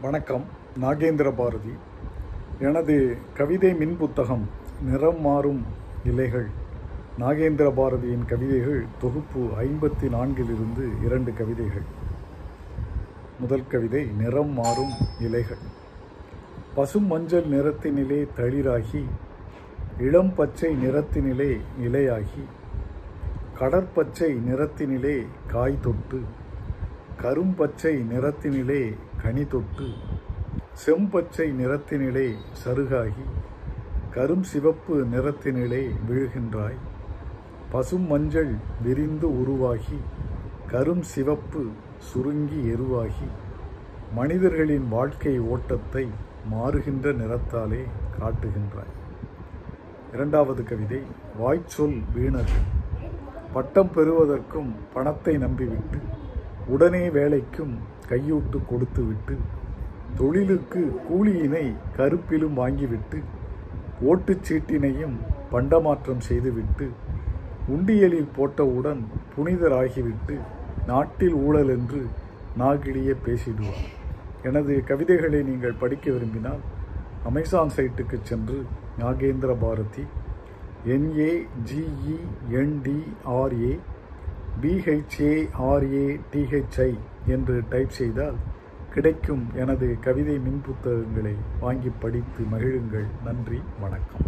வணக்கம். நாகேந்திர பாரதி. எனது கவிதை மின் புத்தகம் நிறம் மாறும் இலைகள் நாகேந்திர பாரதியின் கவிதைகள் தொகுப்பு ஐம்பத்தி நான்கிலிருந்து இரண்டு கவிதைகள். முதல் கவிதை நிறம் மாறும் இலைகள் பசும் மஞ்சள் நிறத்தினிலே தளிராகி இளம் பச்சை நிறத்தினிலே இலையாகி கடற்பச்சை நிறத்தினிலே காய் தொட்டு கரும்பச்சை நிறத்தினிலே கனி தொட்டு செம்பச்சை நிறத்தினிலே சருகாகி கரும் சிவப்பு நிறத்தினிலே விழுகின்றாய். பசும் மஞ்சள் விரிந்து உருவாகி கரும் சிவப்பு சுருங்கி எருவாகி மனிதர்களின் வாழ்க்கை ஓட்டத்தை மாறுகின்ற நிறத்தாலே காட்டுகின்றாய். இரண்டாவது கவிதை வாய்ச்சொல் வீணர்கள் பட்டம் பெறுவதற்கும் பணத்தை நம்பிவிட்டு உடனே வேலைக்கும் கையூட்டு கொடுத்துவிட்டு தொழிலுக்கு கூலியினை கருப்பிலும் வாங்கிவிட்டு ஓட்டுச் சீட்டினையும் பண்டமாற்றம் செய்துவிட்டு உண்டியலில் போட்டவுடன் புனிதராகிவிட்டு நாட்டில் ஊழல் என்று நாகிழிய பேசிடுவார். எனது கவிதைகளை நீங்கள் படிக்க விரும்பினால் அமேசான் சைட்டுக்கு சென்று Nagendra Bharathi N A G E N D R A B H A R A D H I என்று டைப் செய்தால் கிடைக்கும் எனது கவிதை மின் புத்தகங்களை வாங்கி படித்து மகிழுங்கள். நன்றி வணக்கம்.